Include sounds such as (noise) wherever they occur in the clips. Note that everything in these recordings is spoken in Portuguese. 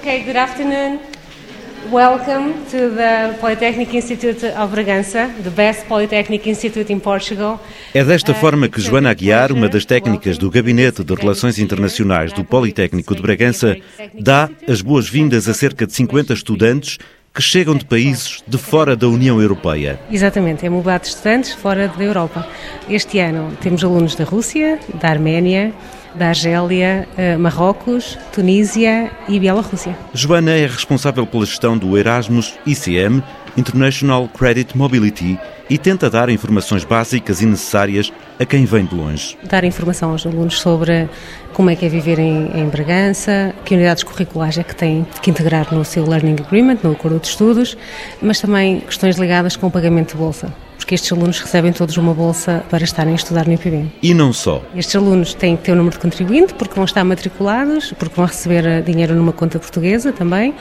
Okay, good afternoon. Welcome to the Polytechnic Institute of Bragança, the best Polytechnic Institute in Portugal. É desta forma que Joana Aguiar, uma das técnicas do Gabinete de Relações Internacionais do Politécnico de Bragança, dá as boas-vindas a cerca de 50 estudantes que chegam de países de fora da União Europeia. Exatamente, é mobilidade de estudantes fora da Europa. Este ano temos alunos da Rússia, da Arménia, da Argélia, eh, Marrocos, Tunísia e Bielorrússia. Joana é responsável pela gestão do Erasmus ICM, International Credit Mobility, e tenta dar informações básicas e necessárias a quem vem de longe. Dar informação aos alunos sobre como é que é viver em, em Bragança, que unidades curriculares é que têm que integrar no seu Learning Agreement, no acordo de estudos, mas também questões ligadas com o pagamento de bolsa porque estes alunos recebem todos uma bolsa para estarem a estudar no IPB. E não só. Estes alunos têm que ter o número de contribuinte, porque vão estar matriculados, porque vão receber eh, dinheiro numa conta portuguesa também,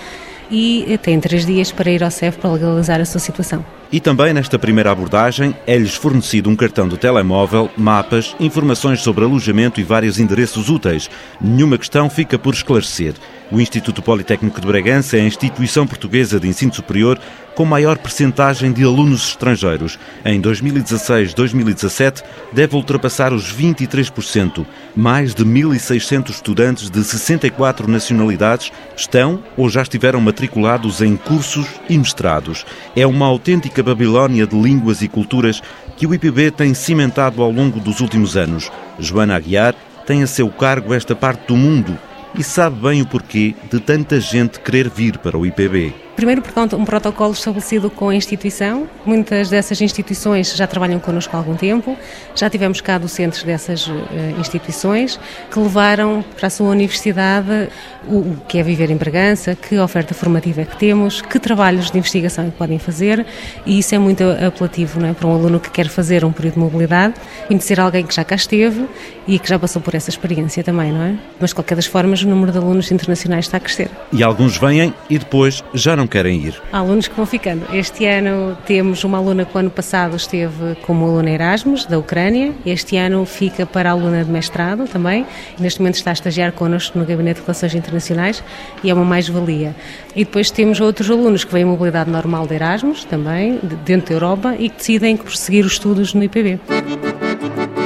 e eh, têm três dias para ir ao CEF para legalizar a sua situação. E também nesta primeira abordagem é-lhes fornecido um cartão de telemóvel, mapas, informações sobre alojamento e vários endereços úteis. Nenhuma questão fica por esclarecer. O Instituto Politécnico de Bragança é a instituição portuguesa de ensino superior com maior percentagem de alunos estrangeiros. Em 2016-2017 deve ultrapassar os 23%. Mais de 1.600 estudantes de 64 nacionalidades estão ou já estiveram matriculados em cursos e mestrados. É uma autêntica Babilónia de línguas e culturas que o IPB tem cimentado ao longo dos últimos anos. Joana Aguiar tem a seu cargo esta parte do mundo e sabe bem o porquê de tanta gente querer vir para o IPB. Primeiro porque há um protocolo estabelecido com a instituição. Muitas dessas instituições já trabalham connosco há algum tempo. Já tivemos cá docentes dessas uh, instituições que levaram para a sua universidade o, que é viver em Bragança, que oferta formativa é que temos, que trabalhos de investigação é que podem fazer e isso é muito apelativo não é? para um aluno que quer fazer um período de mobilidade, conhecer alguém que já cá esteve e que já passou por essa experiência também, não é? Mas de qualquer das formas o número de alunos internacionais está a crescer. E alguns vêm e depois já não querem ir? Há alunos que vão ficando. Este ano temos uma aluna que o ano passado esteve como aluna Erasmus, da Ucrânia. Este ano fica para a aluna de mestrado também. Neste momento está a estagiar connosco no Gabinete de Relações Internacionais e é uma mais-valia. E depois temos outros alunos que vêm em mobilidade normal de Erasmus também, dentro da Europa, e que decidem prosseguir os estudos no IPB.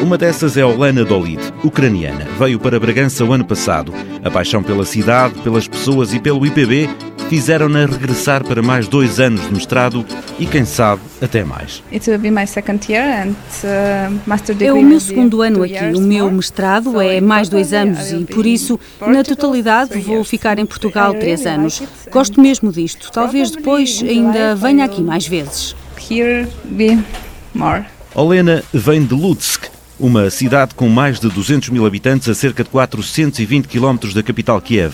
Uma dessas é Olena Dolid, ucraniana. Veio para Bragança o ano passado. A paixão pela cidade, pelas pessoas e pelo IPB fizeram-na regressar para mais dois anos de mestrado e, quem sabe, até mais. Uh, é o meu segundo ano aqui. O meu mestrado é mais dois anos e, por isso, na totalidade, vou ficar em Portugal três anos. Gosto mesmo disto. Talvez depois ainda venha aqui mais vezes. Olena vem de Lutsk, uma cidade com mais de 200 mil habitantes a cerca de 420 quilómetros da capital Kiev.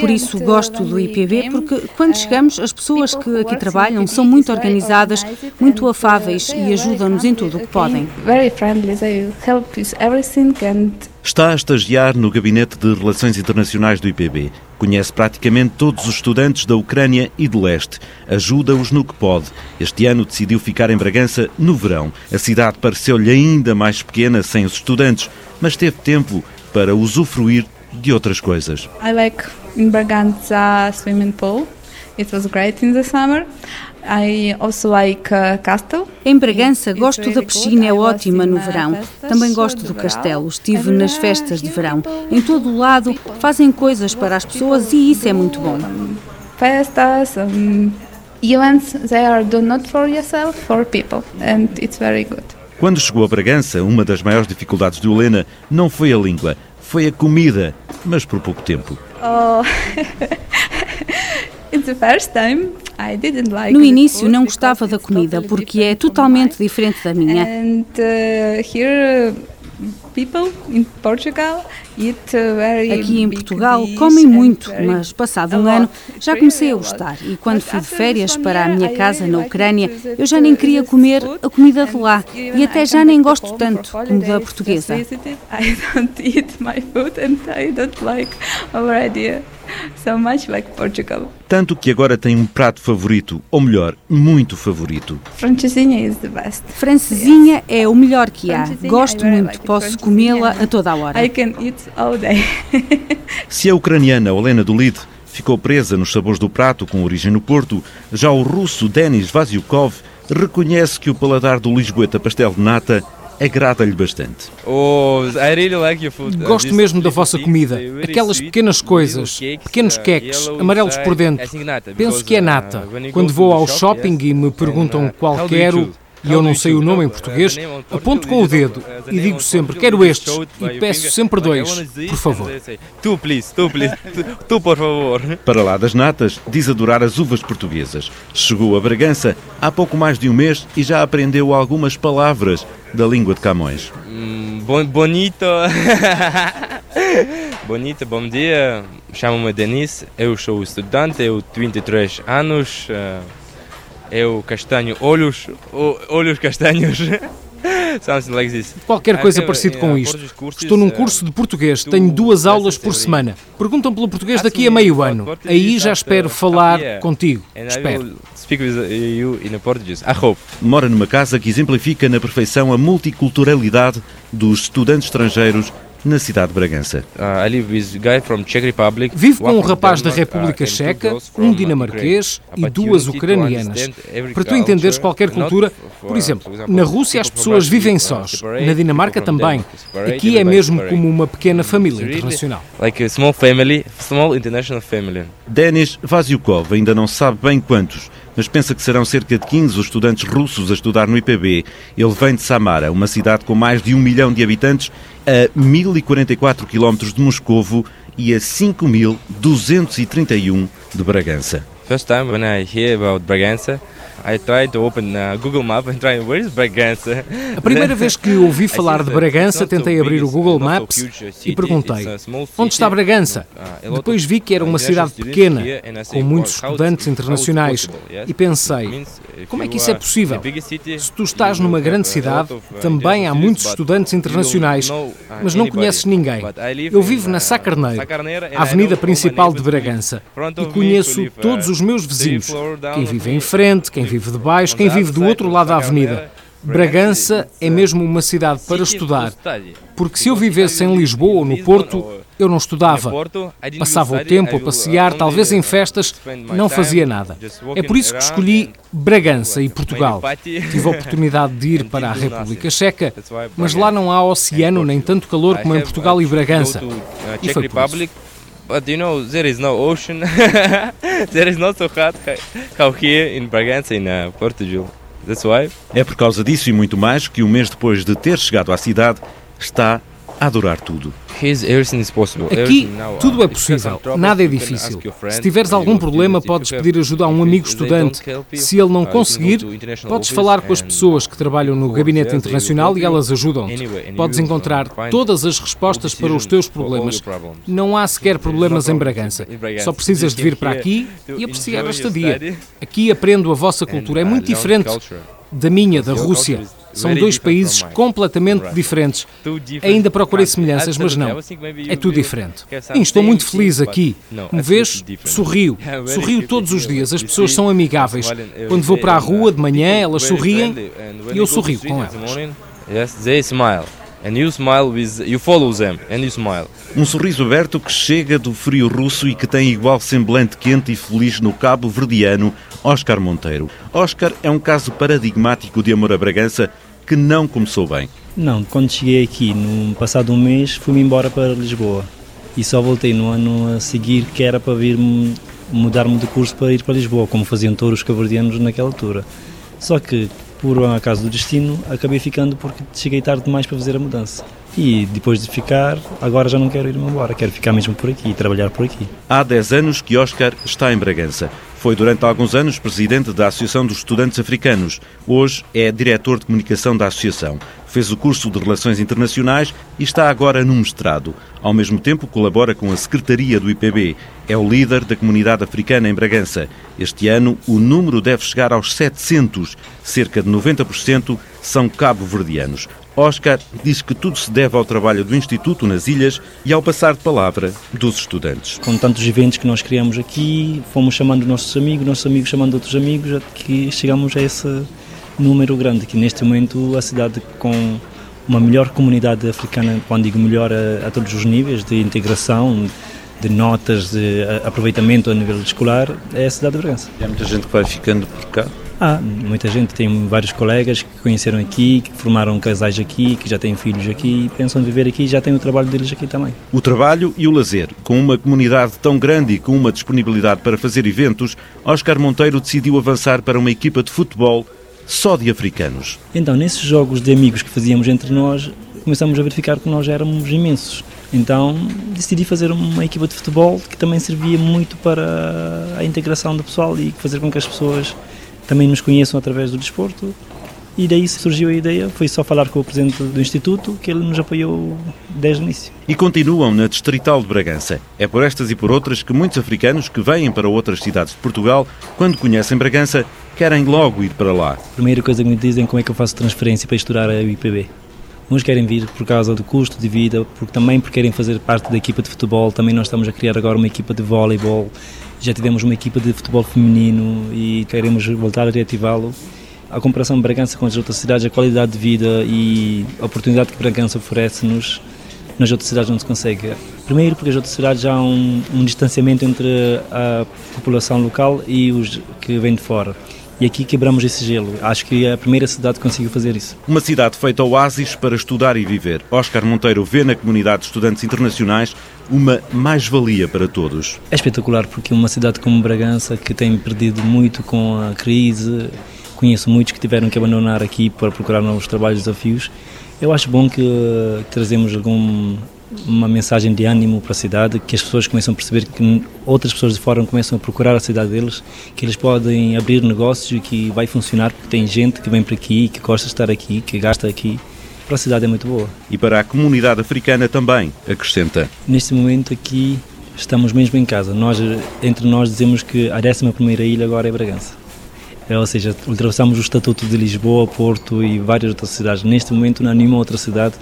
Por isso gosto do IPB, porque quando chegamos, as pessoas que aqui trabalham são muito organizadas, muito afáveis e ajudam-nos em tudo o que podem. Está a estagiar no Gabinete de Relações Internacionais do IPB. Conhece praticamente todos os estudantes da Ucrânia e do Leste. Ajuda-os no que pode. Este ano decidiu ficar em Bragança no verão. A cidade pareceu-lhe ainda mais pequena sem os estudantes, mas teve tempo para usufruir de outras coisas. I like in Braganza swimming pool. It was great in the summer. I also like uh, castle. Em Bragança gosto da piscina, é ótima no verão. Também gosto do castelo. Estive nas festas de verão. Em todo o lado fazem coisas para as pessoas e isso é muito bom. Festas, um, events, they are done not for yourself, for people, and it's very good. Quando chegou a Bragança, uma das maiores dificuldades de Helena não foi a língua, foi a comida, mas por pouco tempo. Oh. (laughs) No início não gostava da comida porque é totalmente diferente da minha. Aqui em Portugal comem muito, mas passado um ano já comecei a gostar. E quando fui de férias para a minha casa na Ucrânia, eu já nem queria comer a comida de lá. e até já nem gosto tanto como da portuguesa. (laughs) so much like Portugal. Tanto que agora tem um prato favorito, ou melhor, muito favorito. Francesinha is the best. Francesinha yes. é o melhor que há. Gosto muito, like posso comê-la a toda a hora. I can eat all day. (laughs) Se a ucraniana Olena Dolid ficou presa nos sabores do prato com origem no Porto, já o russo Denis Vasyukov reconhece que o paladar do Lisboeta pastel de nata agrada-lhe bastante. Oh, uh, Gosto mesmo da vossa comida. Aquelas pequenas coisas, pequenos uh, queques, amarelos por dentro. Penso que é nata. Quando vou ao shopping e me perguntam uh, qual quero, e eu não sei o nome em português, aponto com o dedo e digo sempre: quero estes e peço sempre dois, por favor. Tu, please, tu, please, tu, por favor. Para lá das natas, diz adorar as uvas portuguesas. Chegou a Bragança há pouco mais de um mês e já aprendeu algumas palavras da língua de Camões. Hum, bonito. (laughs) bonito, bom dia. Chamo-me Denis, eu sou estudante, eu tenho 23 anos. Uh, eu castanho olhos, olhos castanhos. Something like this. Qualquer coisa parecido com isto. Estou num curso de português, tenho duas aulas por semana. Perguntam pelo português daqui a meio ano. Aí já espero falar contigo. Espero. Mora numa casa que exemplifica na perfeição a multiculturalidade dos estudantes estrangeiros na cidade de Bragança. Uh, Vivo com um rapaz da República uh, Checa, um dinamarquês e duas ucranianas. Para tu entenderes qualquer cultura, por exemplo, na Rússia as pessoas vivem sós, na Dinamarca também. Aqui é mesmo como uma pequena família internacional. Denis Vasyukov ainda não sabe bem quantos, mas pensa que serão cerca de 15 os estudantes russos a estudar no IPB. Ele vem de Samara, uma cidade com mais de um milhão de habitantes, a 1044 quilómetros de Moscovo e a 5.231 de Bragança. First time when I hear about Bragança, I tried to open uh, Google Map and try where is Bragança. A primeira vez que ouvi (laughs) falar de Bragança, tentei abrir o Google Maps e perguntei: onde está Bragança? Uh, Depois vi que era uma cidade pequena, com muitos estudantes internacionais, e pensei: como é que isso é possível? Se tu estás numa grande cidade, uh, também há muitos estudantes internacionais, mas não conheces ninguém. Eu vivo na Sá Carneiro, a avenida principal de Bragança, e conheço todos os meus vizinhos, quem vive em frente, quem vive de baixo, quem vive do outro lado da avenida. Bragança é mesmo uma cidade para estudar, porque se eu vivesse em Lisboa ou no Porto, eu não estudava. Passava o tempo a passear, talvez em festas, não fazia nada. É por isso que escolhi Bragança e Portugal. Tive a oportunidade de ir (laughs) para a República Checa, mas lá não há oceano nem tanto calor como em Portugal e Bragança. E foi por isso. But you know, there is no ocean. (laughs) there is not so hot how here in Bragança, in uh, Portugal. That's why. É por causa disso e muito mais que um mês depois de ter chegado à cidade está a adorar tudo. Aqui tudo é possível, nada é difícil. Se tiveres algum problema, podes pedir ajuda a um amigo estudante. Se ele não uh, conseguir, podes falar com as pessoas que trabalham no gabinete internacional e elas ajudam-te. Podes encontrar todas as respostas para os teus problemas. Não há sequer problemas em Bragança. Só precisas de vir para aqui e apreciar a estadia. Aqui aprendo a vossa cultura, é muito diferente da minha, da Rússia. São dois países completamente diferentes. Ainda procurei semelhanças, mas não. É tudo diferente. E estou muito feliz aqui. Como vês, sorrio. (laughs) Sorrio todos os dias. As pessoas são amigáveis. Quando vou para a rua de manhã, elas sorriem e eu sorrio com elas. Yes, they smile. And you smile with, you follow them and you smile. Um sorriso aberto que chega do frio russo e que tem igual semblante quente e feliz no cabo verdiano Oscar Monteiro. Oscar é um caso paradigmático de amor a Bragança que não começou bem. Não, quando cheguei aqui, no passado um mês, fui-me embora para Lisboa e só voltei no ano a seguir que era para vir mudar-me de curso para ir para Lisboa, como faziam todos os caverdianos naquela altura. Só que por um acaso do destino, acabei ficando porque cheguei tarde demais para fazer a mudança. E depois de ficar, agora já não quero ir-me embora, quero ficar mesmo por aqui e trabalhar por aqui. Há 10 anos que Oscar está em Bragança. Foi durante alguns anos presidente da Associação dos Estudantes Africanos. Hoje é diretor de comunicação da associação. Fez o curso de Relações Internacionais e está agora no mestrado. Ao mesmo tempo, colabora com a Secretaria do IPB. É o líder da comunidade africana em Bragança. Este ano, o número deve chegar aos 700. Cerca de 90% são cabo-verdianos. Oscar diz que tudo se deve ao trabalho do Instituto nas ilhas e ao passar de palavra dos estudantes. Com tantos eventos que nós criamos aqui, fomos chamando nossos amigos, nossos amigos chamando outros amigos, até que chegamos a esse número grande, que neste momento a cidade com uma melhor comunidade africana, quando digo melhor a, a todos os níveis, de integração, de notas, de aproveitamento a nível escolar, é a cidade de Bragança. E há muita gente que vai ficando por cá? Ah, muita gente. Tem vários colegas que conheceram aqui, que formaram casais aqui, que já têm filhos aqui, pensam em viver aqui e já têm o trabalho deles aqui também. O trabalho e o lazer. Com uma comunidade tão grande e com uma disponibilidade para fazer eventos, Oscar Monteiro decidiu avançar para uma equipa de futebol só de africanos. Então, nesses jogos de amigos que fazíamos entre nós, começamos a verificar que nós éramos imensos. Então decidi fazer uma equipa de futebol que também servia muito para a integração do pessoal e fazer com que as pessoas também nos conheçam através do desporto. E daí surgiu a ideia, foi só falar com o presidente do Instituto que ele nos apoiou desde o início. E continuam na Distrital de Bragança. É por estas e por outras que muitos africanos que vêm para outras cidades de Portugal, quando conhecem Bragança, querem logo ir para lá. A primeira coisa que me dizem como é que eu faço transferência para estudar a IPB. Uns querem vir por causa do custo de vida, porque também porque querem fazer parte da equipa de futebol. Também nós estamos a criar agora uma equipa de voleibol. Já tivemos uma equipa de futebol feminino e queremos voltar a reativá-lo. A comparação de Bragança com as outras cidades, a qualidade de vida e a oportunidade que Bragança oferece-nos, nas outras cidades não se consegue. Primeiro, porque as outras cidades já há um, um distanciamento entre a população local e os que vêm de fora e aqui quebramos esse gelo. Acho que é a primeira cidade que conseguiu fazer isso. Uma cidade feita oásis para estudar e viver. Oscar Monteiro vê na comunidade de estudantes internacionais uma mais-valia para todos. É espetacular porque uma cidade como Bragança, que tem perdido muito com a crise, conheço muitos que tiveram que abandonar aqui para procurar novos trabalhos, desafios. Eu acho bom que, que trazemos algum uma mensagem de ânimo para a cidade, que as pessoas começam a perceber que outras pessoas de fora começam a procurar a cidade deles, que eles podem abrir negócios e que vai funcionar porque tem gente que vem para aqui, que gosta de estar aqui, que gasta aqui. Para a cidade é muito boa. E para a comunidade africana também, acrescenta. Neste momento aqui estamos mesmo em casa. Nós, entre nós, dizemos que a 11 ilha agora é Bragança. É, ou seja, ultrapassamos o estatuto de Lisboa, Porto e várias outras cidades. Neste momento, não há nenhuma outra cidade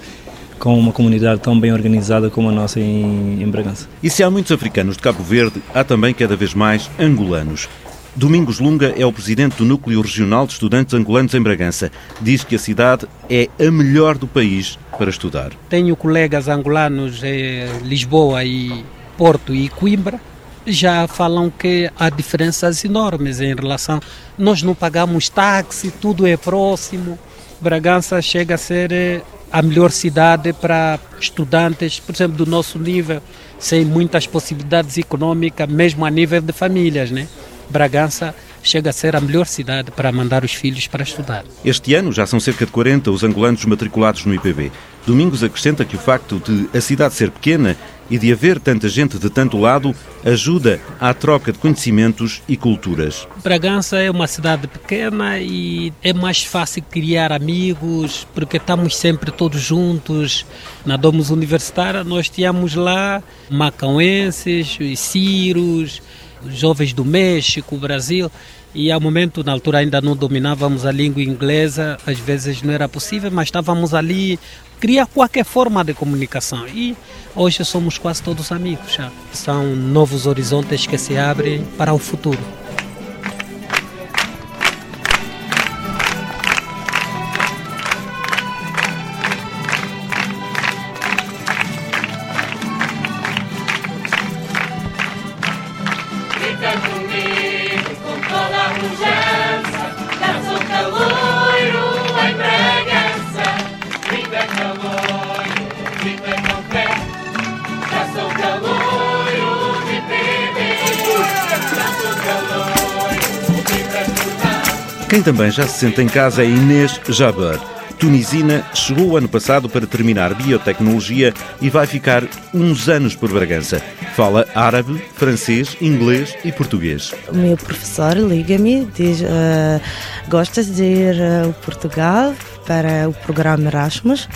com uma comunidade tão bem organizada como a nossa em, em Bragança. E se há muitos africanos de Cabo Verde, há também cada vez mais angolanos. Domingos Lunga é o presidente do Núcleo Regional de Estudantes Angolanos em Bragança. Diz que a cidade é a melhor do país para estudar. Tenho colegas angolanos em Lisboa e Porto e Coimbra. Já falam que há diferenças enormes em relação. Nós não pagamos táxi, tudo é próximo. Bragança chega a ser a melhor cidade para estudantes, por exemplo, do nosso nível, sem muitas possibilidades econômicas, mesmo a nível de famílias, né? Bragança chega a ser a melhor cidade para mandar os filhos para estudar. Este ano já são cerca de 40 os angolanos matriculados no IPB. Domingos acrescenta que o facto de a cidade ser pequena e de haver tanta gente de tanto lado ajuda à troca de conhecimentos e culturas. Bragança é uma cidade pequena e é mais fácil criar amigos porque estamos sempre todos juntos. Na Domus Universitária nós tínhamos lá macauenses, sírios, jovens do México, Brasil. E ao momento, na altura ainda não dominávamos a língua inglesa, às vezes não era possível, mas estávamos ali, criar qualquer forma de comunicação. E hoje somos quase todos amigos já. São novos horizontes que se abrem para o futuro. Quem também já se sente em casa é Inês Jaber. Tunisina chegou ano passado para terminar biotecnologia e vai ficar uns anos por Bragança. Fala árabe, francês, inglês e português. O meu professor liga-me, diz: uh, Gostas de ir a Portugal para o programa Erasmus.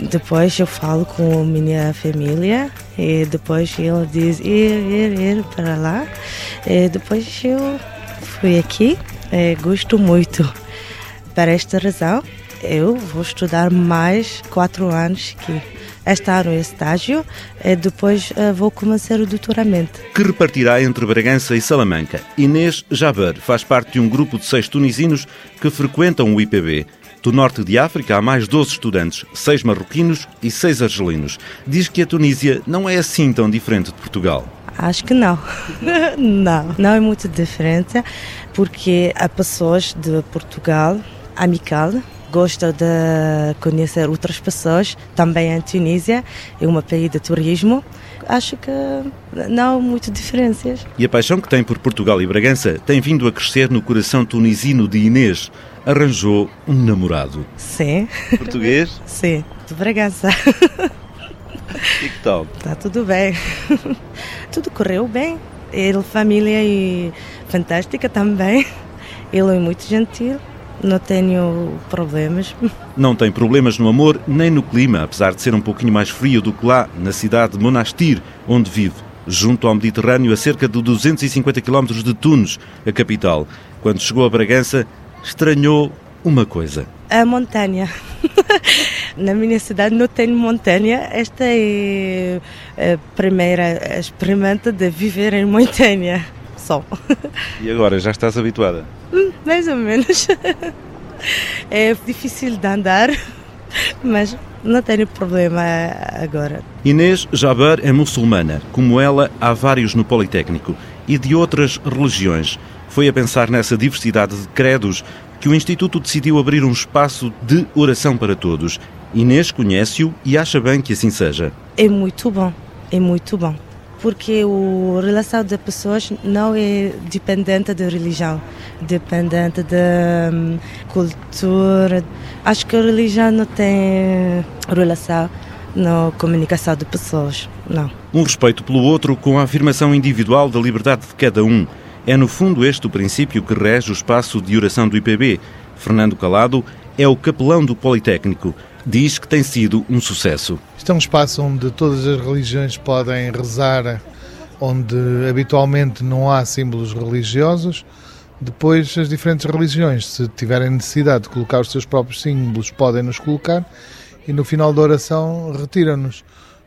Depois eu falo com a minha família e depois ele diz ir, ir, ir para lá. E depois eu fui aqui, e gosto muito. Para esta razão, eu vou estudar mais quatro anos aqui. Este ano é estágio e depois uh, vou começar o doutoramento. Que repartirá entre Bragança e Salamanca. Inês Jaber faz parte de um grupo de seis tunisinos que frequentam o IPB. Do norte de África há mais 12 estudantes, seis marroquinos e seis argelinos. Diz que a Tunísia não é assim tão diferente de Portugal. Acho que não. (laughs) não, não é muito diferente, porque há pessoas de Portugal, amical, gosta de conhecer outras pessoas, também em Tunísia, é um país de turismo. Acho que não há muitas diferenças. E a paixão que tem por Portugal e Bragança tem vindo a crescer no coração tunisino de Inês. Arranjou um namorado. Sim. Português? (laughs) Sim, de Bragança. (laughs) E que tal? Está tudo bem. (laughs) Tudo correu bem. Ele, família e fantástica também. Ele é muito gentil não tenho problemas. Não tem problemas no amor nem no clima, apesar de ser um pouquinho mais frio do que lá, na cidade de Monastir, onde vive, junto ao Mediterrâneo, a cerca de 250 km de Tunes, a capital. Quando chegou a Bragança, estranhou uma coisa. A montanha. (laughs) Na minha cidade não tem montanha. Esta é a primeira experimento de viver em montanha (laughs) só. E agora, já estás habituada? Hum, mais ou menos. (laughs) É difícil de andar, (laughs) mas não tenho problema agora. Inês Jaber é muçulmana. Como ela, há vários no Politécnico e de outras religiões. Foi a pensar nessa diversidade de credos que o Instituto decidiu abrir um espaço de oração para todos. Inês conhece-o e acha bem que assim seja. É muito bom, é muito bom porque a relação das pessoas não é dependente da religião, dependente da hum, cultura. Acho que a religião não tem relação na comunicação de pessoas, não. Um respeito pelo outro com a afirmação individual da liberdade de cada um. É no fundo este o princípio que rege o espaço de oração do IPB. Fernando Calado é o capelão do Politécnico diz que tem sido um sucesso. Isto é um espaço onde todas as religiões podem rezar, onde habitualmente não há símbolos religiosos. Depois, as diferentes religiões, se tiverem necessidade de colocar os seus próprios símbolos, podem nos colocar e no final da oração retiram-nos.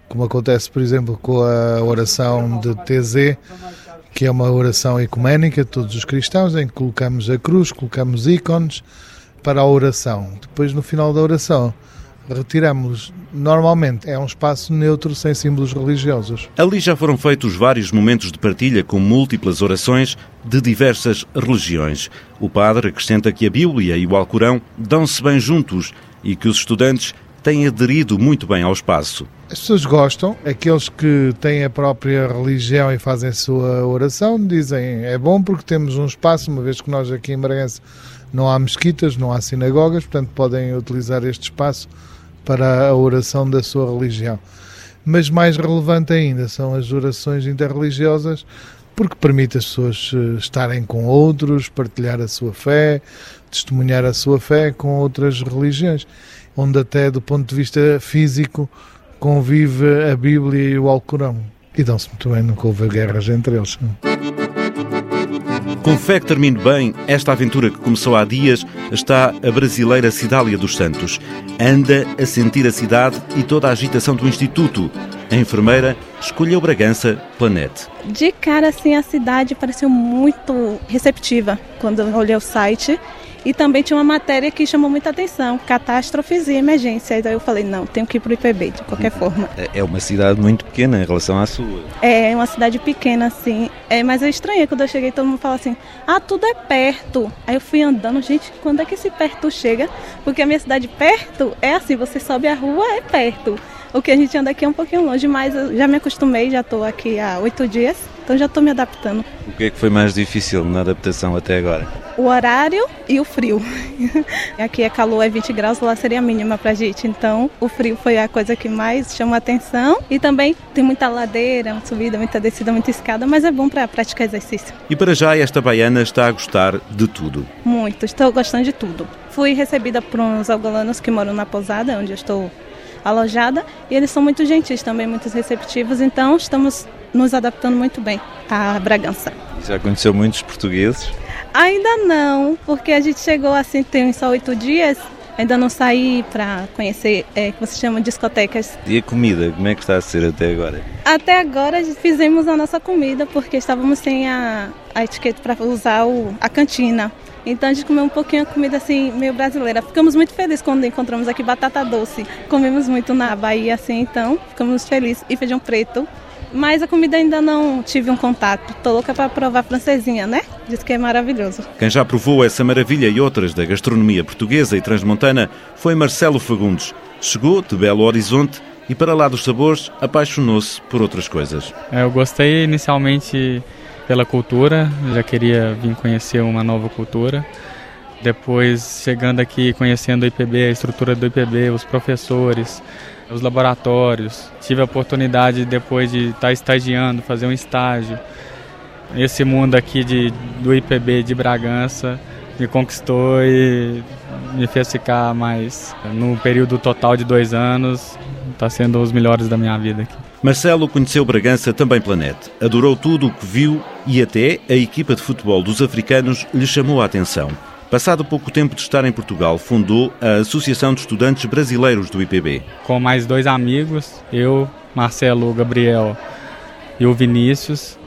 Como acontece, por exemplo, com a oração de TZ, que é uma oração ecuménica de todos os cristãos, em que colocamos a cruz, colocamos ícones para a oração. Depois, no final da oração, retiramos normalmente é um espaço neutro sem símbolos religiosos. Ali já foram feitos vários momentos de partilha com múltiplas orações de diversas religiões. O padre acrescenta que a Bíblia e o Alcorão dão-se bem juntos e que os estudantes têm aderido muito bem ao espaço. As pessoas gostam, aqueles que têm a própria religião e fazem a sua oração dizem é bom porque temos um espaço, uma vez que nós aqui em Bragança não há mesquitas, não há sinagogas, portanto podem utilizar este espaço para a oração da sua religião. Mas mais relevante ainda são as orações interreligiosas, porque permite as pessoas eh, estarem com outros, partilhar a sua fé, testemunhar a sua fé com outras religiões, onde até do ponto de vista físico convive a Bíblia e o Alcorão. E dão-se muito bem, nunca houve guerras entre eles. Com fé que termine bem, esta aventura que começou há dias está a brasileira Cidália dos Santos. Anda a sentir a cidade e toda a agitação do Instituto. A enfermeira escolheu Bragança Planete. De cara, assim, a cidade pareceu muito receptiva quando eu olhei o site e também tinha uma matéria que chamou muita atenção, catástrofes e emergências. Aí eu falei, não, tenho que ir para o IPB, de qualquer forma. É, é uma cidade muito pequena em relação à sua. É, uma cidade pequena, assim. É, mas é estranho quando eu cheguei, todo mundo fala assim, ah, tudo é perto. Aí eu fui andando, gente, quando é que esse perto chega? Porque a minha cidade perto é assim, você sobe a rua, é perto. O que a gente anda aqui é um pouquinho longe, mas eu já me acostumei, já estou aqui há oito dias, então já estou me adaptando. O que é que foi mais difícil na adaptação até agora? O horário e o frio. (laughs) aqui é calor, é 20 graus, lá seria a mínima pra gente, então o frio foi a coisa que mais chamou a atenção. E também tem muita ladeira, muita subida, muita descida, muita escada, mas é bom para praticar exercício. E para já esta baiana está a gostar de tudo? Muito, estou gostando de tudo. Fui recebida por uns angolanos que moram na pousada, onde eu estou alojada, e eles são muito gentis também, muito receptivos, então estamos nos adaptando muito bem a Bragança. Já conheceu muitos portugueses? Ainda não, porque a gente chegou assim, tem só oito dias, ainda não saí para conhecer é, que você chama discotecas. E a comida, como é que está a ser até agora? Até agora fizemos a nossa comida porque estávamos sem a, a etiqueta para usar o, a cantina. Então a gente comeu um pouquinho a comida assim, meio brasileira. Ficamos muito felizes quando encontramos aqui batata doce. Comemos muito na Bahia assim, então ficamos felizes. E feijão preto. Mas a comida ainda não tive um contato. Tô louca para provar francesinha, né? Diz que é maravilhoso. Quem já provou essa maravilha e outras da gastronomia portuguesa e transmontana foi Marcelo Fagundes. Chegou de Belo Horizonte e para lá dos sabores apaixonou-se por outras coisas. É, eu gostei inicialmente pela cultura, já queria vir conhecer uma nova cultura. Depois, chegando aqui, conhecendo o IPB, a estrutura do IPB, os professores, os laboratórios. Tive a oportunidade, depois de estar estagiando, fazer um estágio. Esse mundo aqui de, do IPB de Bragança me conquistou e me fez ficar mais. No período total de dois anos, está sendo os melhores da minha vida aqui. Marcelo conheceu Bragança também pela net. Adorou tudo o que viu e até a equipa de futebol dos africanos lhe chamou a atenção. Passado pouco tempo de estar em Portugal, fundou a Associação de Estudantes Brasileiros do IPB. Com mais dois amigos, eu, Marcelo, Gabriel e o Vinícius,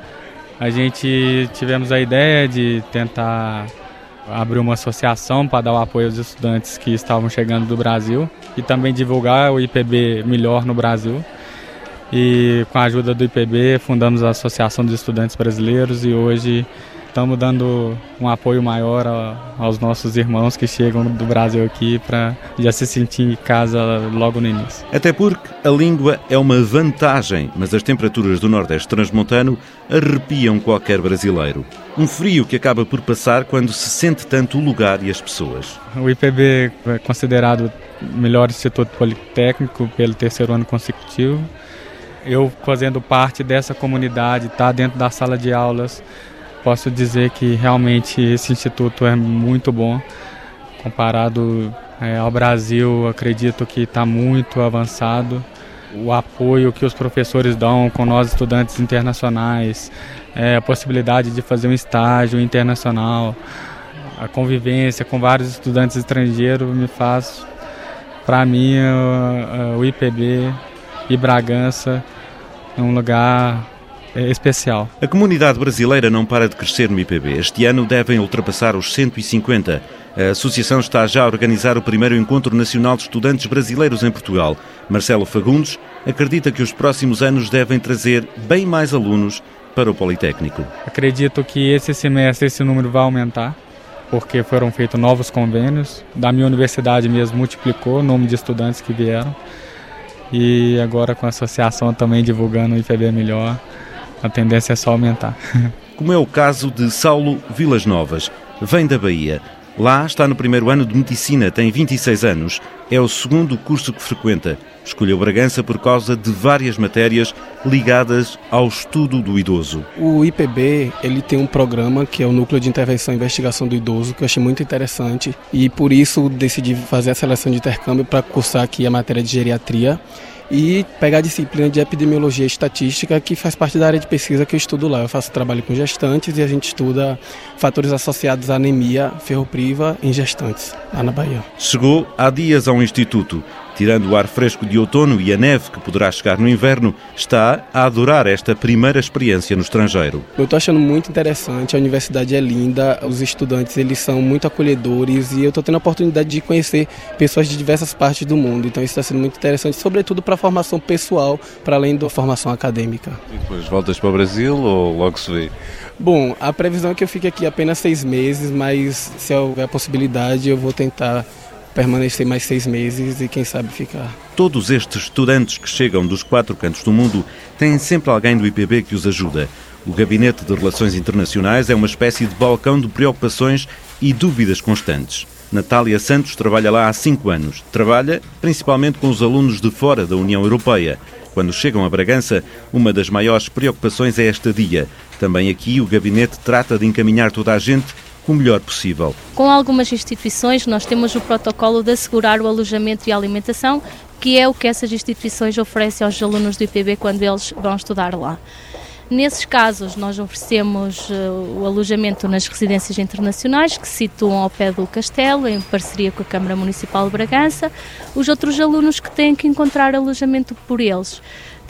a gente tivemos a ideia de tentar abrir uma associação para dar o apoio aos estudantes que estavam chegando do Brasil e também divulgar o IPB melhor no Brasil e com a ajuda do IPB fundamos a Associação dos Estudantes Brasileiros e hoje estamos dando um apoio maior aos nossos irmãos que chegam do Brasil aqui para já se sentir em casa logo no início. Até porque a língua é uma vantagem, mas as temperaturas do Nordeste transmontano arrepiam qualquer brasileiro. Um frio que acaba por passar quando se sente tanto o lugar e as pessoas. O IPB é considerado o melhor instituto politécnico pelo terceiro ano consecutivo eu fazendo parte dessa comunidade, tá dentro da sala de aulas, posso dizer que realmente esse instituto é muito bom. Comparado é, ao Brasil, acredito que está muito avançado. O apoio que os professores dão com nós estudantes internacionais, é, a possibilidade de fazer um estágio internacional, a convivência com vários estudantes estrangeiros me faz, para mim, o, IPB e Bragança é um lugar especial. A comunidade brasileira não para de crescer no IPB. Este ano devem ultrapassar os 150. A associação está já a organizar o primeiro Encontro Nacional de Estudantes Brasileiros em Portugal. Marcelo Fagundes acredita que os próximos anos devem trazer bem mais alunos para o Politécnico. Acredito que esse semestre esse número vai aumentar, porque foram feitos novos convênios. Da minha universidade mesmo multiplicou o número de estudantes que vieram e agora com a associação também divulgando o IPB melhor, a tendência é só aumentar. (laughs) Como é o caso de Saulo Vilas Novas, vem da Bahia. Lá está no primeiro ano de medicina, tem 26 anos, é o segundo curso que frequenta. Escolheu Bragança por causa de várias matérias ligadas ao estudo do idoso. O IPB ele tem um programa que é o Núcleo de Intervenção e Investigação do Idoso, que eu achei muito interessante e por isso decidi fazer a seleção de intercâmbio para cursar aqui a matéria de geriatria e pegar a disciplina de epidemiologia e estatística, que faz parte da área de pesquisa que eu estudo lá. Eu faço trabalho com gestantes e a gente estuda fatores associados à anemia ferropriva em gestantes, lá na Bahia. Chegou há dias ao Instituto Tirando o ar fresco de outono e a neve que poderá chegar no inverno, está a adorar esta primeira experiência no estrangeiro. Eu estou achando muito interessante, a universidade é linda, os estudantes eles são muito acolhedores e eu estou tendo a oportunidade de conhecer pessoas de diversas partes do mundo. Então isso está sendo muito interessante, sobretudo para a formação pessoal, para além da formação acadêmica. E depois voltas para o Brasil ou logo se vê? Bom, a previsão é que eu fique aqui apenas seis meses, mas se houver a possibilidade eu vou tentar permanecer mais seis meses e quem sabe ficar. Todos estes estudantes que chegam dos quatro cantos do mundo têm sempre alguém do IPB que os ajuda. O Gabinete de Relações Internacionais é uma espécie de balcão de preocupações e dúvidas constantes. Natália Santos trabalha lá há cinco anos. Trabalha principalmente com os alunos de fora da União Europeia. Quando chegam a Bragança, uma das maiores preocupações é esta dia. Também aqui o gabinete trata de encaminhar toda a gente o melhor possível. Com algumas instituições, nós temos o protocolo de assegurar o alojamento e a alimentação, que é o que essas instituições oferecem aos alunos do IPB quando eles vão estudar lá. Nesses casos, nós oferecemos uh, o alojamento nas residências internacionais que se situam ao pé do castelo, em parceria com a Câmara Municipal de Bragança. Os outros alunos que têm que encontrar alojamento por eles.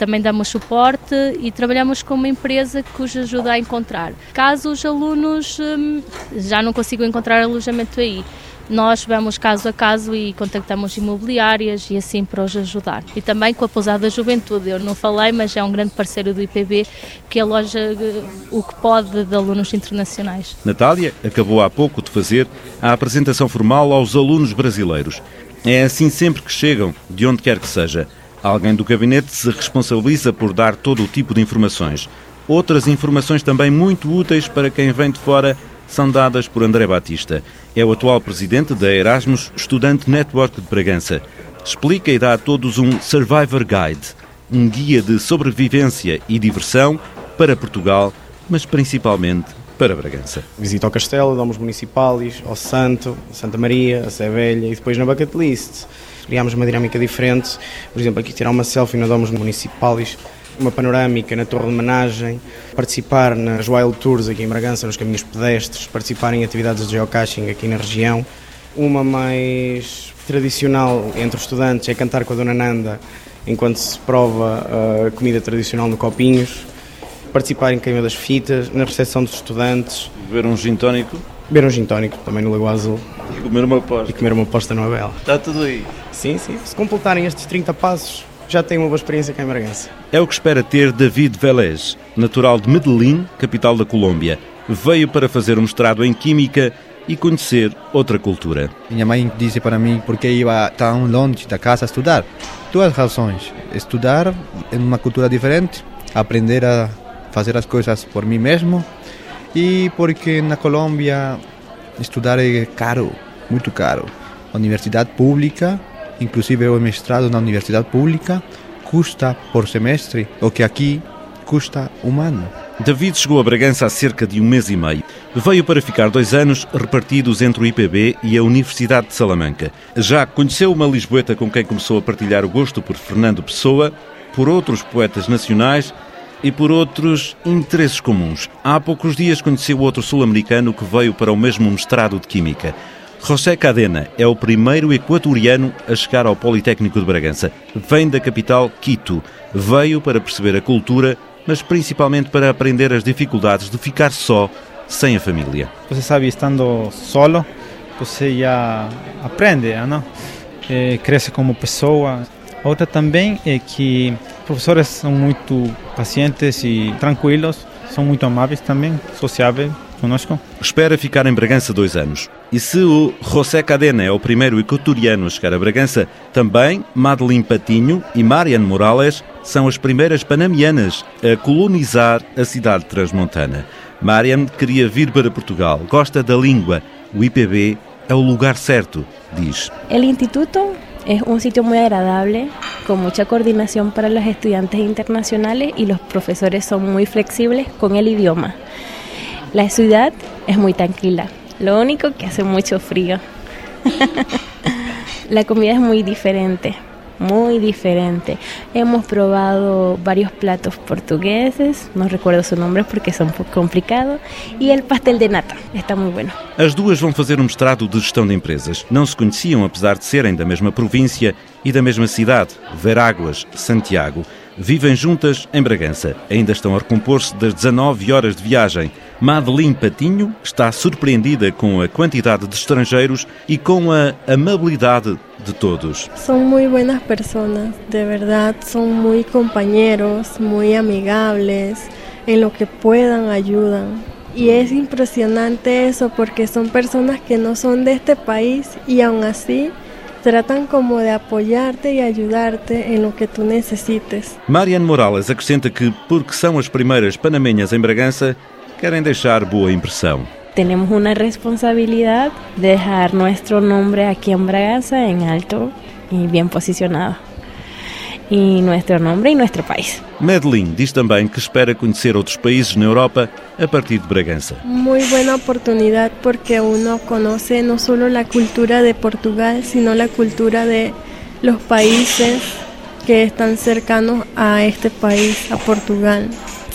Também damos suporte e trabalhamos com uma empresa que os ajuda a encontrar. Caso os alunos um, já não consigam encontrar alojamento aí, nós vamos caso a caso e contactamos imobiliárias e assim para os ajudar. E também com a Pousada Juventude, eu não falei, mas é um grande parceiro do IPB que aloja eh, o que pode de alunos internacionais. Natália acabou há pouco de fazer a apresentação formal aos alunos brasileiros. É assim sempre que chegam, de onde quer que seja. Alguém do gabinete se responsabiliza por dar todo o tipo de informações. Outras informações também muito úteis para quem vem de fora são dadas por André Batista. É o atual presidente da Erasmus Student Network de Bragança. Explica e dá a todos um Survivor Guide, um guia de sobrevivência e diversão para Portugal, mas principalmente para Bragança. Visita ao Castelo, Domos Municipais, ao Santo, Santa Maria, a Sé Velha e depois na bucket list. Criámos uma dinâmica diferente, por exemplo, aqui tirar uma selfie na Domos Municipais uma panorâmica na Torre de Homenagem, participar nas Wild Tours aqui em Bragança, nos caminhos pedestres, participar em atividades de geocaching aqui na região. Uma mais tradicional entre os estudantes é cantar com a Dona Nanda enquanto se prova a comida tradicional no Copinhos, participar em queima das fitas, na recepção dos estudantes. Beber um gin tónico? Beber um gin tónico também no Lago Azul. E comer uma posta. E comer uma posta no Abel. Está tudo aí? Sim, sim. Se completarem estes 30 passos, já tem uma boa experiência cá em Bragança. É o que espera ter David Vélez, natural de Medellín, capital da Colômbia. Veio para fazer um mestrado em Química e conhecer outra cultura. Minha mãe disse para mim porque ia tão longe da casa a estudar. Duas razões. Estudar em uma cultura diferente, aprender a fazer as coisas por mim mesmo e porque na Colômbia estudar é caro, muito caro. Universidade pública inclusive o mestrado na universidade pública, custa por semestre o que aqui custa um ano. David chegou a Bragança há cerca de um mês e meio. Veio para ficar dois anos repartidos entre o IPB e a Universidade de Salamanca. Já conheceu uma lisboeta com quem começou a partilhar o gosto por Fernando Pessoa, por outros poetas nacionais e por outros interesses comuns. Há poucos dias conheceu outro sul-americano que veio para o mesmo mestrado de Química. José Cadena é o primeiro equatoriano a chegar ao Politécnico de Bragança. Vem da capital Quito. Veio para perceber a cultura, mas principalmente para aprender as dificuldades de ficar só, sem a família. Você sabe, estando solo, você já aprende, não? É, cresce como pessoa. Outra também é que os professores são muito pacientes e tranquilos, são muito amáveis também, sociáveis conosco. Espera ficar em Bragança dois anos. E se o José Cadena é o primeiro equatoriano a chegar a Bragança, também Madeline Patinho e Mariane Morales são as primeiras panamianas a colonizar a cidade transmontana. Mariane queria vir para Portugal, gosta da língua. O IPB é o lugar certo, diz. O Instituto es un sitio muy agradable, con mucha coordinación para los estudiantes internacionales y los profesores son muy flexibles con el idioma. La ciudad es muy tranquila, lo único que hace mucho frío. (laughs) la comida es muy diferente, muy diferente. Hemos probado varios platos portugueses, no recuerdo su nombre porque poco complicados, e el pastel de nata, está muito bueno. As duas vão fazer um mestrado de gestão de empresas. Não se conheciam, apesar de serem da mesma província e da mesma cidade, Veráguas, Santiago. Vivem juntas em Bragança. Ainda estão a recompor-se das 19 horas de viagem. Madeline Patinho está surpreendida com a quantidade de estrangeiros e com a amabilidade de todos. São muito buenas pessoas, de verdade, são muito companheiros, muito amigáveis, em lo que puedan ayudan. Y es impresionante eso porque son personas que no son de este país y aún así tratan como de apoiar-te e ajudar-te em lo que tu necessites. Mariane Morales acrescenta que, porque são as primeiras panamenhas em Bragança, querem deixar boa impressão. Temos uma responsabilidade de deixar nosso nome aqui em Bragança em alto e bem posicionado. e nosso nome e nosso país. Madeline diz também que espera conhecer outros países na Europa a partir de Bragança. Muito boa oportunidade porque uno conhece não só a cultura de Portugal, sino a cultura de los países que estão cercanos a este país, a Portugal.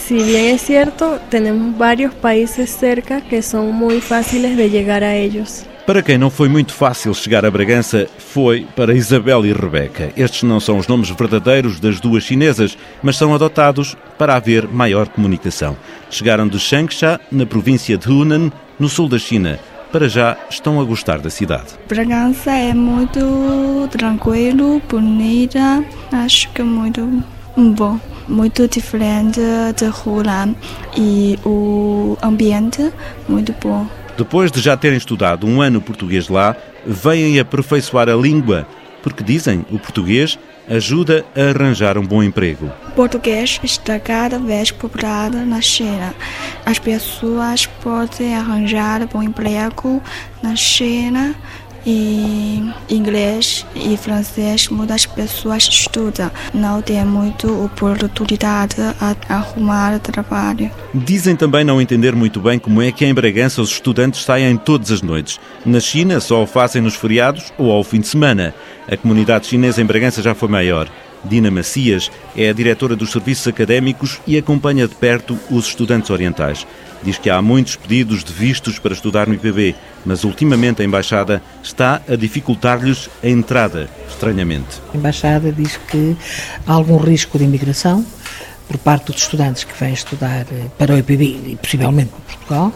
Si bien es cierto, tenemos varios países cerca que son muy fáciles de llegar a ellos. Para quem não foi muito fácil chegar a Bragança, foi para Isabel e Rebeca. Estes não são os nomes verdadeiros das duas chinesas, mas são adotados para haver maior comunicação. Chegaram de Changsha, na província de Hunan, no sul da China. Para já estão a gostar da cidade. Bragança é muito tranquilo, bonita, acho que é muito bom. Muito diferente de Hunan e o ambiente muito bom. Depois de já terem estudado um ano português lá, vêm aperfeiçoar a língua, porque dizem o português ajuda a arranjar um bom emprego. O português está cada vez popular na China. As pessoas podem arranjar bom emprego na China e inglês e francês muitas pessoas estudam. Não tem muito oportunidade a arrumar trabalho. Dizem também não entender muito bem como é que em Bragança os estudantes saem todas as noites. Na China só o fazem nos feriados ou ao fim de semana. A comunidade chinesa em Bragança já foi maior. Dina Macias é a diretora dos serviços académicos e acompanha de perto os estudantes orientais. Diz que há muitos pedidos de vistos para estudar no IPB, mas ultimamente a Embaixada está a dificultar-lhes a entrada, estranhamente. A Embaixada diz que há algum risco de imigração por parte dos estudantes que vêm estudar eh, para o IPB e possivelmente para Portugal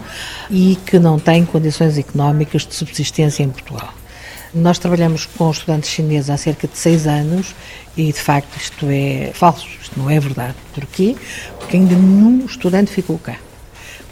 e que não têm condições económicas de subsistência em Portugal. Nós trabalhamos com estudantes chineses há cerca de seis anos e, de facto, isto é falso, isto não é verdade. Porquê? Porque ainda nenhum estudante ficou cá.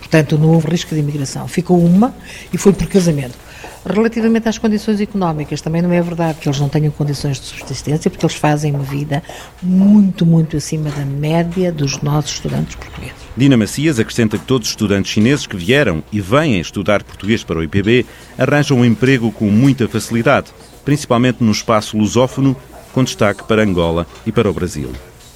Portanto, não houve risco de imigração. Ficou uma e foi por casamento. Relativamente às condições económicas, também não é verdade que eles não tenham condições de subsistência, porque eles fazem uma vida muito, muito acima da média dos nossos estudantes portugueses. Dina Macias acrescenta que todos os estudantes chineses que vieram e vêm estudar português para o IPB arranjam um emprego com muita facilidade, principalmente no espaço lusófono, com destaque para Angola e para o Brasil.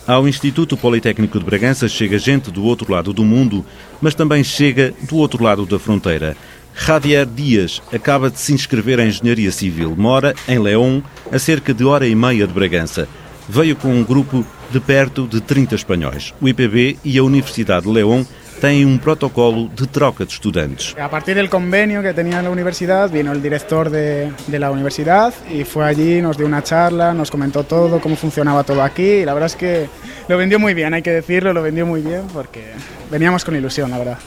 Ao Instituto Politécnico de Bragança chega gente do outro lado do mundo, mas também chega do outro lado da fronteira. Javier Dias acaba de se inscrever em Engenharia Civil. Mora em León, a cerca de hora e meia de Bragança. Veio com um grupo de perto de 30 espanhóis. O IPB e a Universidade de León têm um protocolo de troca de estudantes. A partir do convênio que tinha na universidade, vino o diretor de, de la universidade e foi allí, nos deu uma charla, nos comentou todo, como funcionava todo aqui. E a verdade é que lo vendió muy bien, hay que decirlo, lo vendió muy bien porque veníamos con ilusión, la verdad.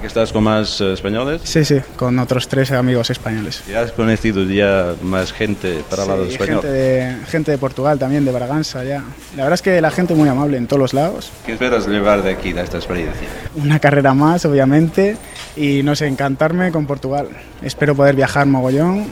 ¿Y que estás con más uh, españoles? Sí, sí, con otros tres amigos españoles. ¿Y has conocido ya más gente para sí, hablar de español? Gente de, gente de Portugal también, de Braganza ya. La verdad es que la gente muy amable en todos los lados. ¿Qué esperas llevar de aquí, de esta experiencia? Una carrera más, obviamente, y no sé, encantarme con Portugal. Espero poder viajar mogollón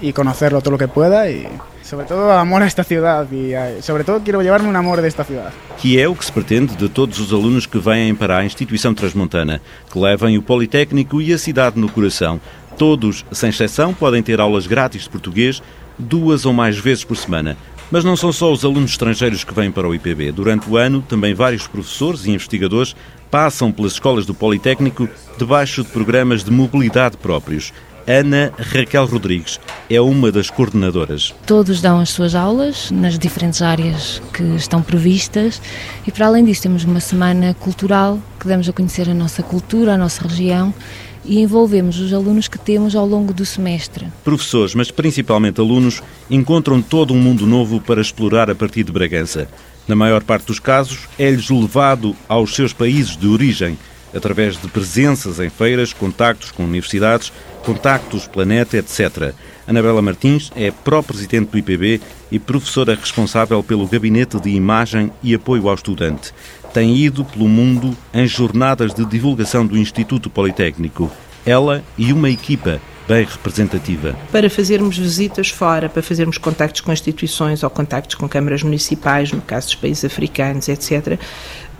y conocerlo todo lo que pueda y sobre todo amor a esta cidade e sobre todo levar-me um amor desta cidade. Que é o que se pretende de todos os alunos que vêm para a instituição transmontana, que levem o Politécnico e a cidade no coração. Todos, sem exceção, podem ter aulas grátis de português duas ou mais vezes por semana. Mas não são só os alunos estrangeiros que vêm para o IPB. Durante o ano, também vários professores e investigadores passam pelas escolas do Politécnico debaixo de programas de mobilidade próprios. Ana Raquel Rodrigues é uma das coordenadoras. Todos dão as suas aulas nas diferentes áreas que estão previstas e, para além disso, temos uma semana cultural que damos a conhecer a nossa cultura, a nossa região e envolvemos os alunos que temos ao longo do semestre. Professores, mas principalmente alunos, encontram todo um mundo novo para explorar a partir de Bragança. Na maior parte dos casos, é-lhes levado aos seus países de origem através de presenças em feiras, contactos com universidades, contactos Planeta, etc. Anabela Martins é pró-presidente do IPB e professora responsável pelo Gabinete de Imagem e Apoio ao Estudante. Tem ido pelo mundo em jornadas de divulgação do Instituto Politécnico. Ela e uma equipa bem representativa. Para fazermos visitas fora, para fazermos contactos com instituições ou contactos com câmaras municipais, no caso dos países africanos, etc.,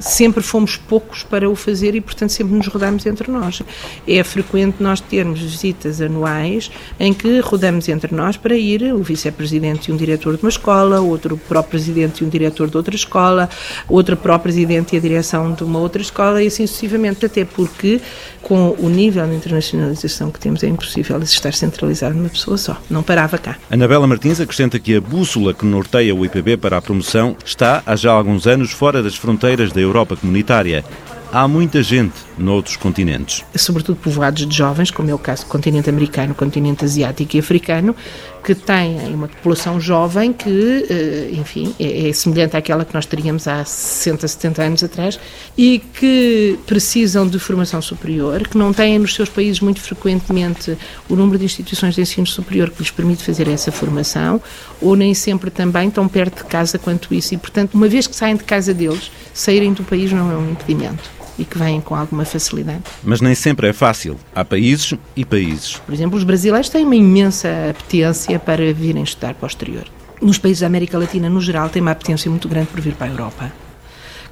sempre fomos poucos para o fazer e, portanto, sempre nos rodamos entre nós. É frequente nós termos visitas anuais em que rodamos entre nós para ir o vice-presidente e um diretor de uma escola, outro pró-presidente e um diretor de outra escola, outra pró-presidente e a direção de uma outra escola e assim sucessivamente, até porque com o nível de internacionalização que temos é impossível estar centralizado numa pessoa só. Não parava cá. Anabela Martins acrescenta que a bússola que norteia o IPB para a promoção está há já alguns anos fora das fronteiras da Europa comunitária há muita gente noutros continentes. Sobretudo povoados de jovens, como é o caso do continente americano, continente asiático e africano, que têm uma população jovem que, eh, enfim, é, é semelhante àquela que nós teríamos há 60, 70 anos atrás e que precisam de formação superior, que não têm nos seus países muito frequentemente o número de instituições de ensino superior que lhes permite fazer essa formação, ou nem sempre também tão perto de casa quanto isso. E, portanto, uma vez que saem de casa deles, saírem do país não é um impedimento e que vêm com alguma facilidade. Mas nem sempre é fácil. Há países e países. Por exemplo, os brasileiros têm uma imensa apetência para virem estudar para o exterior. Nos países da América Latina, no geral, têm uma apetência muito grande por vir para a Europa.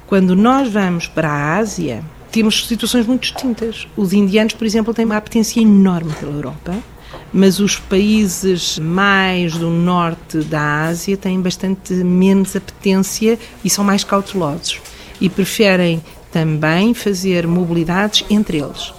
Quando nós vamos para a Ásia, temos situações muito distintas. Os indianos, por exemplo, têm uma apetência enorme pela Europa, mas os países mais do norte da Ásia têm bastante menos apetência e são mais cautelosos e preferem também fazer mobilidades entre eles.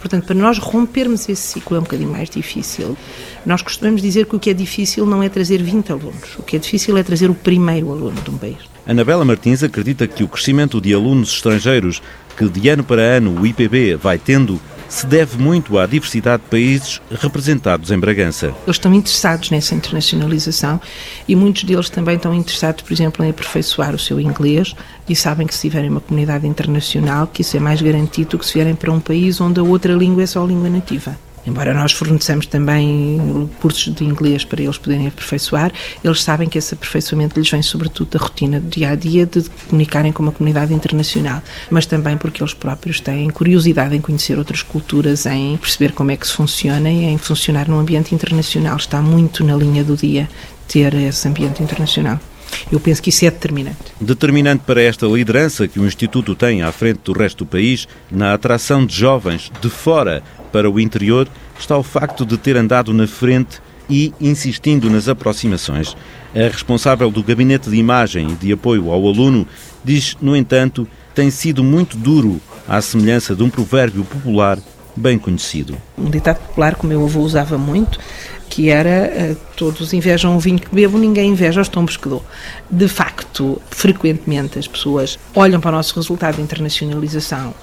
Portanto, para nós rompermos esse ciclo é um bocadinho mais difícil. Nós costumamos dizer que o que é difícil não é trazer 20 alunos, o que é difícil é trazer o primeiro aluno de um país. Anabela Martins acredita que o crescimento de alunos estrangeiros que de ano para ano o IPB vai tendo se deve muito à diversidade de países representados em Bragança. Eles estão interessados nessa internacionalização e muitos deles também estão interessados, por exemplo, em aperfeiçoar o seu inglês e sabem que se tiverem uma comunidade internacional, que isso é mais garantido do que se vierem para um país onde a outra língua é só a língua nativa. Embora nós forneçamos também cursos de inglês para eles poderem aperfeiçoar, eles sabem que esse aperfeiçoamento lhes vem sobretudo da rotina do dia a dia de comunicarem com uma comunidade internacional, mas também porque eles próprios têm curiosidade em conhecer outras culturas, em perceber como é que se funciona e em funcionar num ambiente internacional. Está muito na linha do dia ter esse ambiente internacional. Eu penso que isso é determinante. Determinante para esta liderança que o Instituto tem à frente do resto do país na atração de jovens de fora para o interior está o facto de ter andado na frente e insistindo nas aproximações. A responsável do Gabinete de Imagem e de Apoio ao Aluno diz, no entanto, tem sido muito duro, à semelhança de um provérbio popular bem conhecido. Um ditado popular que o meu avô usava muito, que era uh, todos invejam o vinho que bebo, ninguém inveja os tombos que dou. De facto, frequentemente as pessoas olham para o nosso resultado de internacionalização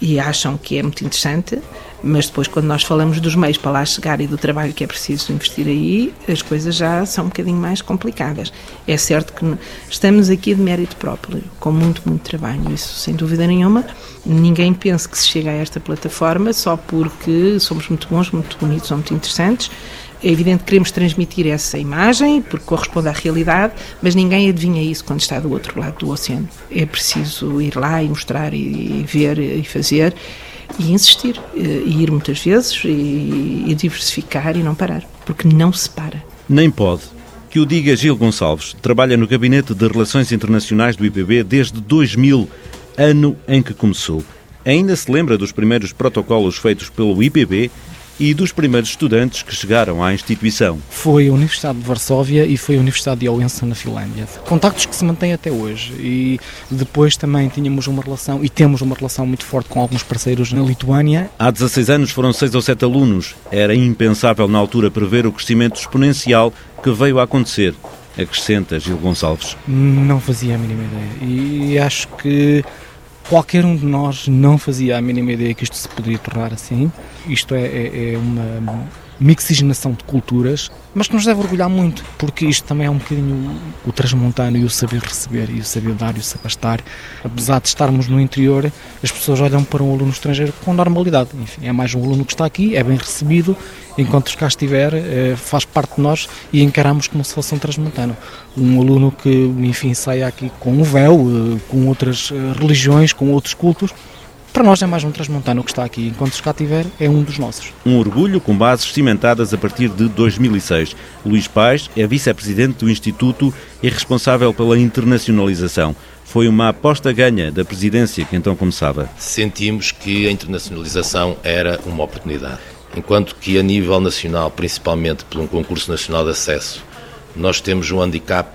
e acham que é muito interessante, mas depois, quando nós falamos dos meios para lá chegar e do trabalho que é preciso investir aí, as coisas já são um bocadinho mais complicadas. É certo que estamos aqui de mérito próprio, com muito, muito trabalho, isso sem dúvida nenhuma. Ninguém pensa que se chega a esta plataforma só porque somos muito bons, muito bonitos ou muito interessantes. É evidente que queremos transmitir essa imagem, porque corresponde à realidade, mas ninguém adivinha isso quando está do outro lado do oceano. É preciso ir lá e mostrar e ver e fazer e insistir, eh, e ir muitas vezes e, e diversificar e não parar, porque não se para. Nem pode. Que o diga Gil Gonçalves, trabalha no Gabinete de Relações Internacionais do IPB desde 2000, ano em que começou. Ainda se lembra dos primeiros protocolos feitos pelo IPB e dos primeiros estudantes que chegaram à instituição. Foi a Universidade de Varsóvia e foi a Universidade de Odense na Finlândia. Contactos que se mantêm até hoje e depois também tínhamos uma relação e temos uma relação muito forte com alguns parceiros na Lituânia. Há 16 anos foram 6 ou 7 alunos. Era impensável na altura prever o crescimento exponencial que veio a acontecer. Acrescenta Gil Gonçalves. Não fazia a mínima ideia e acho que Qualquer um de nós não fazia a mínima ideia que isto se poderia tornar assim. Isto é, é, é uma mixigenação de culturas, mas que nos deve orgulhar muito, porque isto também é um bocadinho o, transmontano e o saber receber e o saber dar e o saber estar. Apesar de estarmos no interior, as pessoas olham para um aluno estrangeiro com normalidade. Enfim, é mais um aluno que está aqui, é bem recebido, enquanto cá estiver, é, faz parte de nós e encaramos como se fosse um transmontano. Um aluno que, enfim, saia aqui com um véu, eh, com outras eh, religiões, com outros cultos, Para nós é mais um transmontano que está aqui, enquanto cá estiver, é um dos nossos. Um orgulho com bases cimentadas a partir de 2006. Luís Pais é vice-presidente do Instituto e responsável pela internacionalização. Foi uma aposta ganha da presidência que então começava. Sentimos que a internacionalização era uma oportunidade. Enquanto que a nível nacional, principalmente por um concurso nacional de acesso, nós temos um handicap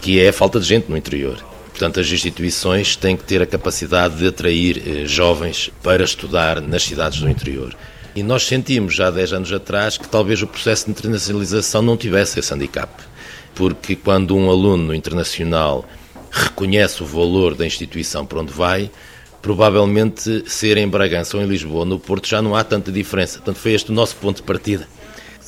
que é a falta de gente no interior. Portanto, as instituições têm que ter a capacidade de atrair eh, jovens para estudar nas cidades do interior. E nós sentimos já há 10 anos atrás que talvez o processo de internacionalização não tivesse esse handicap. Porque quando um aluno internacional reconhece o valor da instituição para onde vai, provavelmente ser em Bragança ou em Lisboa, no Porto, já não há tanta diferença. Portanto, foi este o nosso ponto de partida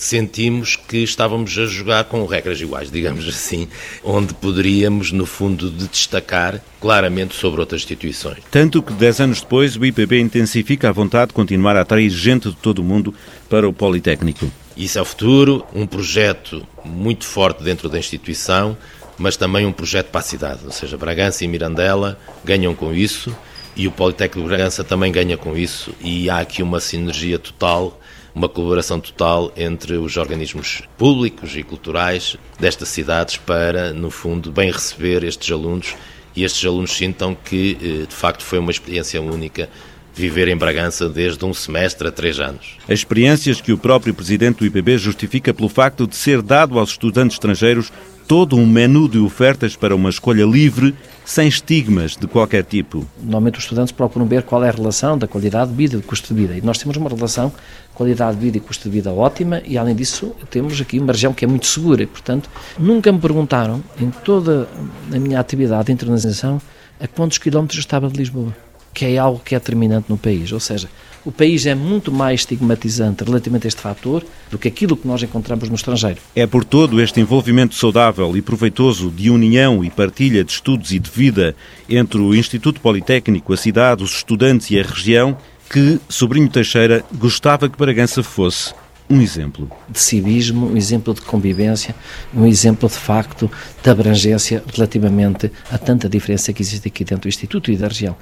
sentimos que estávamos a jogar com regras iguais, digamos assim, onde poderíamos, no fundo, de destacar claramente sobre outras instituições. Tanto que, dez anos depois, o IPB intensifica a vontade de continuar a atrair gente de todo o mundo para o Politécnico. Isso é o futuro, um projeto muito forte dentro da instituição, mas também um projeto para a cidade, ou seja, Bragança e Mirandela ganham com isso e o Politécnico de Bragança também ganha com isso e há aqui uma sinergia total uma colaboração total entre os organismos públicos e culturais destas cidades para, no fundo, bem receber estes alunos e estes alunos sintam que, eh, de facto, foi uma experiência única viver em Bragança desde um semestre a três anos. Experiências que o próprio presidente do IPB justifica pelo facto de ser dado aos estudantes estrangeiros todo um menu de ofertas para uma escolha livre, sem estigmas de qualquer tipo. Normalmente os estudantes procuram ver qual é a relação da qualidade de vida e do custo de vida. E nós temos uma relação qualidade de vida e custo de vida ótima e, além disso, temos aqui uma região que é muito segura. E, portanto, nunca me perguntaram, em toda a minha atividade de internacionalização, a quantos quilómetros estava de Lisboa, que é algo que é determinante no país. Ou seja, o país é muito mais estigmatizante relativamente a este fator do que aquilo que nós encontramos no estrangeiro. É por todo este envolvimento saudável e proveitoso de união e partilha de estudos e de vida entre o Instituto Politécnico, a cidade, os estudantes e a região que Sobrinho Teixeira gostava que Bragança fosse um exemplo. De civismo, um exemplo de convivência, um exemplo de facto de abrangência relativamente a tanta diferença que existe aqui dentro do Instituto e da região.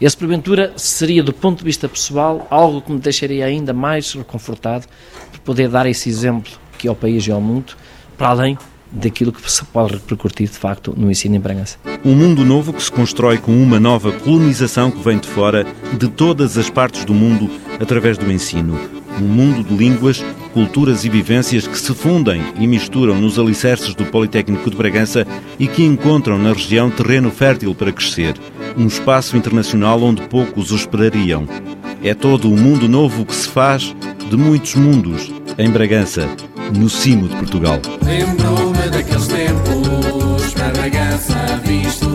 Esse, porventura, seria, do ponto de vista pessoal, algo que me deixaria ainda mais reconfortado por poder dar esse exemplo que ao país e ao mundo, para além daquilo que se pode repercutir de facto no ensino em Bragança. Um mundo novo que se constrói com uma nova colonização que vem de fora, de todas as partes do mundo, através do ensino. Um mundo de línguas, culturas e vivências que se fundem e misturam nos alicerces do Politécnico de Bragança e que encontram na região terreno fértil para crescer. Um espaço internacional onde poucos o esperariam. É todo o mundo novo que se faz de muitos mundos, em Bragança, no cimo de Portugal. Lembrou-me daqueles tempos, Bragança vinha.